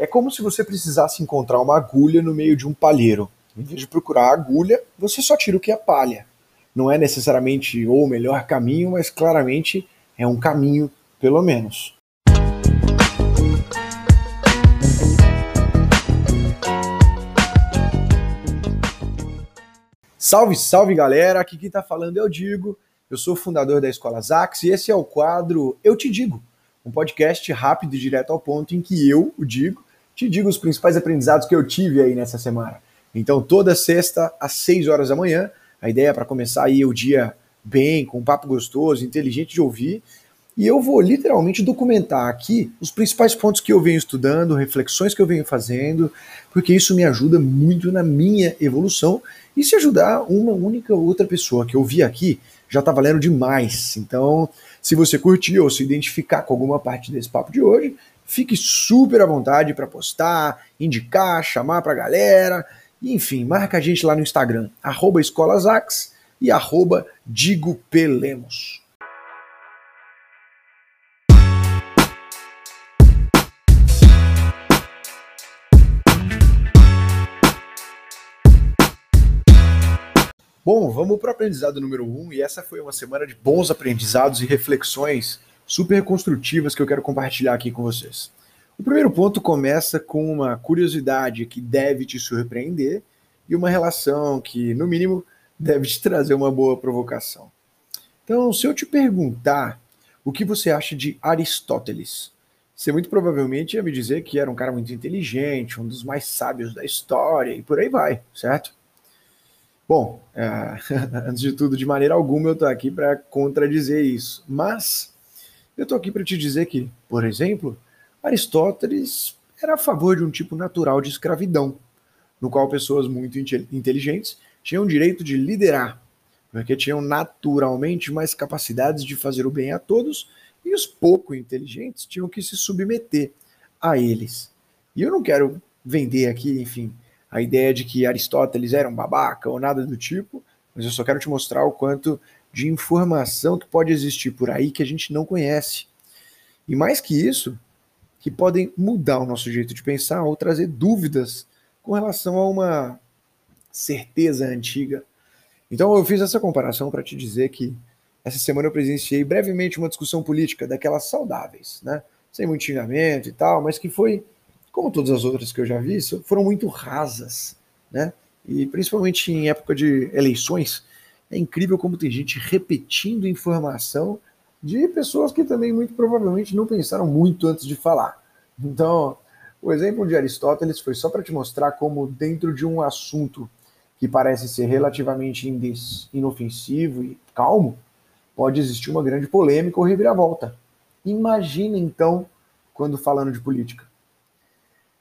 É como se você precisasse encontrar uma agulha no meio de um palheiro. Em vez de procurar a agulha, você só tira o que é palha. Não é necessariamente o melhor caminho, mas claramente é um caminho, pelo menos. Salve, salve galera! Aqui quem está falando é o Digo. Eu sou fundador da Escola Zax e esse é o quadro Eu Te Digo, um podcast rápido e direto ao ponto em que eu, o Digo, te digo os principais aprendizados que eu tive aí nessa semana. Então, toda sexta às 6 horas da manhã, a ideia é para começar aí o dia bem, com um papo gostoso, inteligente de ouvir. E eu vou literalmente documentar aqui os principais pontos que eu venho estudando, reflexões que eu venho fazendo, porque isso me ajuda muito na minha evolução. E se ajudar uma única outra pessoa que eu vi aqui, já está valendo demais. Então, se você curtir ou se identificar com alguma parte desse papo de hoje, fique super à vontade para postar, indicar, chamar para a galera. Enfim, marca a gente lá no Instagram, arroba escolasax e arroba digopelemos. Bom, vamos para o aprendizado número um, e essa foi uma semana de bons aprendizados e reflexões super construtivas que eu quero compartilhar aqui com vocês. O primeiro ponto começa com uma curiosidade que deve te surpreender e uma relação que, no mínimo, deve te trazer uma boa provocação. Então, se eu te perguntar o que você acha de Aristóteles, você muito provavelmente ia me dizer que era um cara muito inteligente, um dos mais sábios da história e por aí vai, certo? Bom, é, antes de tudo, de maneira alguma eu estou aqui para contradizer isso. Mas eu estou aqui para te dizer que, por exemplo, Aristóteles era a favor de um tipo natural de escravidão, no qual pessoas muito inteligentes tinham o direito de liderar, porque tinham naturalmente mais capacidades de fazer o bem a todos, e os pouco inteligentes tinham que se submeter a eles. E eu não quero vender aqui, enfim, a ideia de que Aristóteles era um babaca ou nada do tipo, mas eu só quero te mostrar o quanto de informação que pode existir por aí que a gente não conhece. E mais que isso, que podem mudar o nosso jeito de pensar ou trazer dúvidas com relação a uma certeza antiga. Então eu fiz essa comparação para te dizer que essa semana eu presenciei brevemente uma discussão política daquelas saudáveis, né? Sem muito xingamento e tal, mas que foi como todas as outras que eu já vi, foram muito rasas, né? E principalmente em época de eleições, é incrível como tem gente repetindo informação de pessoas que também muito provavelmente não pensaram muito antes de falar. Então, o exemplo de Aristóteles foi só para te mostrar como dentro de um assunto que parece ser relativamente inofensivo e calmo, pode existir uma grande polêmica ou reviravolta. Imagina então quando falando de política.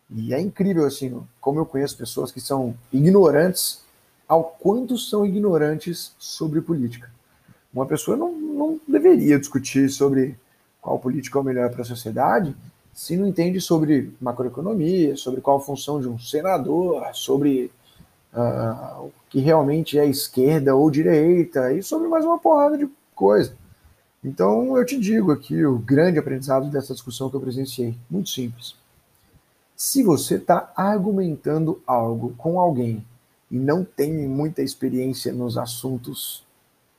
E é incrível, assim, como eu conheço pessoas que são ignorantes ao quanto são ignorantes sobre política. Uma pessoa não, não deveria discutir sobre qual política é o melhor para a sociedade se não entende sobre macroeconomia, sobre qual a função de um senador, sobre uh, o que realmente é esquerda ou direita, e sobre mais uma porrada de coisa. Então eu te digo aqui o grande aprendizado dessa discussão que eu presenciei. Muito simples. Se você está argumentando algo com alguém e não tem muita experiência nos assuntos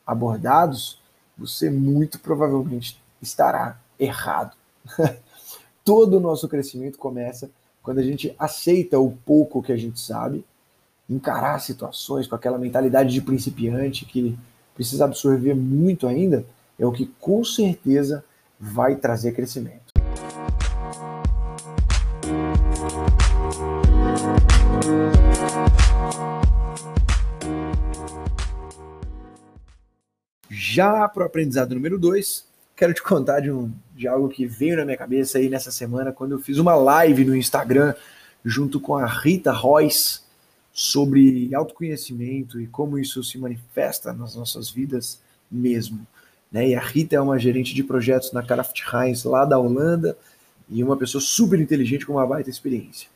abordados, você muito provavelmente estará errado. Todo o nosso crescimento começa quando a gente aceita o pouco que a gente sabe, encarar situações com aquela mentalidade de principiante que precisa absorver muito ainda, é o que com certeza vai trazer crescimento. Já para o aprendizado número 2, quero te contar de, um, de algo que veio na minha cabeça aí nessa semana, quando eu fiz uma live no Instagram junto com a Rita Royce sobre autoconhecimento e como isso se manifesta nas nossas vidas mesmo. Né? E a Rita é uma gerente de projetos na Kraft Heinz lá da Holanda e uma pessoa super inteligente com uma baita experiência.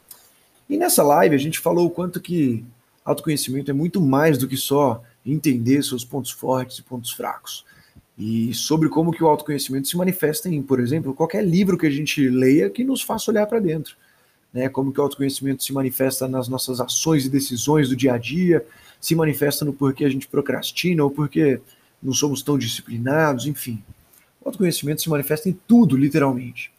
E nessa live a gente falou o quanto que autoconhecimento é muito mais do que só entender seus pontos fortes e pontos fracos. E sobre como que o autoconhecimento se manifesta em, por exemplo, qualquer livro que a gente leia que nos faça olhar para dentro. né? Como que o autoconhecimento se manifesta nas nossas ações e decisões do dia a dia, se manifesta no porquê a gente procrastina ou porque não somos tão disciplinados, enfim. O autoconhecimento se manifesta em tudo, literalmente.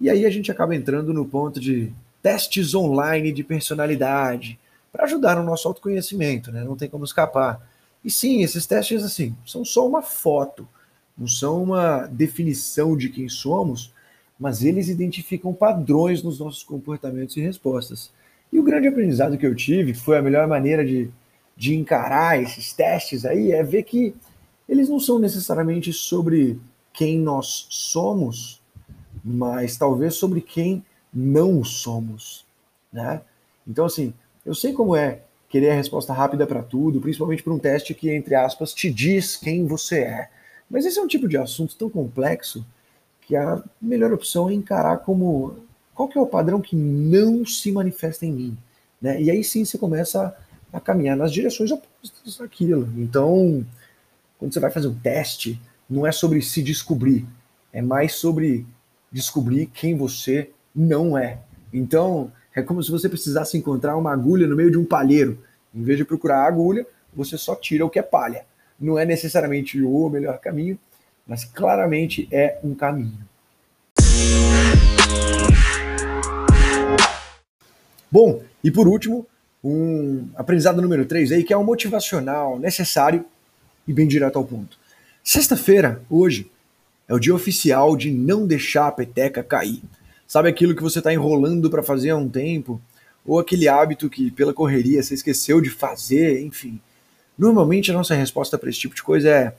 E aí a gente acaba entrando no ponto de testes online de personalidade para ajudar no nosso autoconhecimento, né? Não tem como escapar. E sim, esses testes assim são só uma foto, não são uma definição de quem somos, mas eles identificam padrões nos nossos comportamentos e respostas. E o grande aprendizado que eu tive, que foi a melhor maneira de, de encarar esses testes aí, é ver que eles não são necessariamente sobre quem nós somos, mas talvez sobre quem não somos, né? Então, assim, eu sei como é querer a resposta rápida para tudo, principalmente para um teste que, entre aspas, te diz quem você é. Mas esse é um tipo de assunto tão complexo que a melhor opção é encarar como qual que é o padrão que não se manifesta em mim, né? E aí sim você começa a, caminhar nas direções opostas daquilo. Então, quando você vai fazer um teste, não é sobre se descobrir, é mais sobre descobrir quem você não é. Então, é como se você precisasse encontrar uma agulha no meio de um palheiro. Em vez de procurar a agulha, você só tira o que é palha. Não é necessariamente o melhor caminho, mas claramente é um caminho. Bom, e por último, um aprendizado número 3 aí, que é o motivacional necessário e bem direto ao ponto. Sexta-feira, hoje, é o dia oficial de não deixar a peteca cair. Sabe aquilo que você está enrolando para fazer há um tempo? Ou aquele hábito que, pela correria, você esqueceu de fazer, enfim. Normalmente a nossa resposta para esse tipo de coisa é: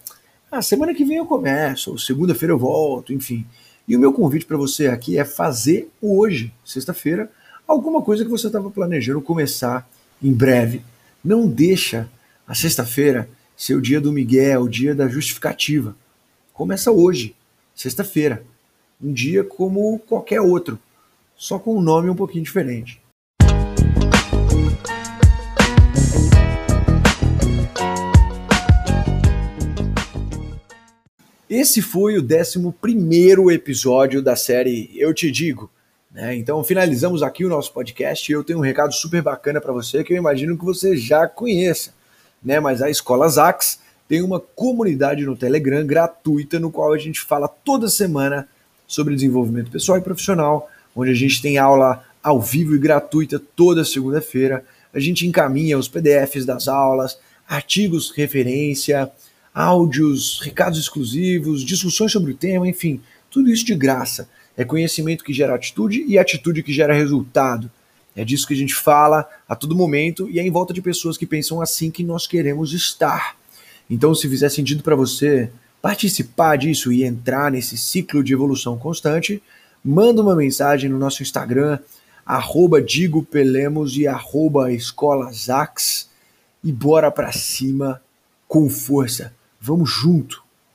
ah, semana que vem eu começo, ou segunda-feira eu volto, enfim. E o meu convite para você aqui é fazer hoje, sexta-feira, alguma coisa que você estava planejando começar em breve. Não deixa a sexta-feira ser o dia do Miguel, o dia da justificativa. Começa hoje, sexta-feira. Um dia como qualquer outro, só com um nome um pouquinho diferente. Esse foi o 11 episódio da série Eu Te Digo. Né? Então, finalizamos aqui o nosso podcast e eu tenho um recado super bacana para você que eu imagino que você já conheça. Né? Mas a Escola Zax tem uma comunidade no Telegram gratuita no qual a gente fala toda semana sobre desenvolvimento pessoal e profissional, onde a gente tem aula ao vivo e gratuita toda segunda-feira. A gente encaminha os PDFs das aulas, artigos referência, áudios, recados exclusivos, discussões sobre o tema, enfim, tudo isso de graça. É conhecimento que gera atitude e atitude que gera resultado. É disso que a gente fala a todo momento e é em volta de pessoas que pensam assim que nós queremos estar. Então, se fizer sentido para você participar disso e entrar nesse ciclo de evolução constante, manda uma mensagem no nosso Instagram, arroba e arroba e bora para cima com força. Vamos junto!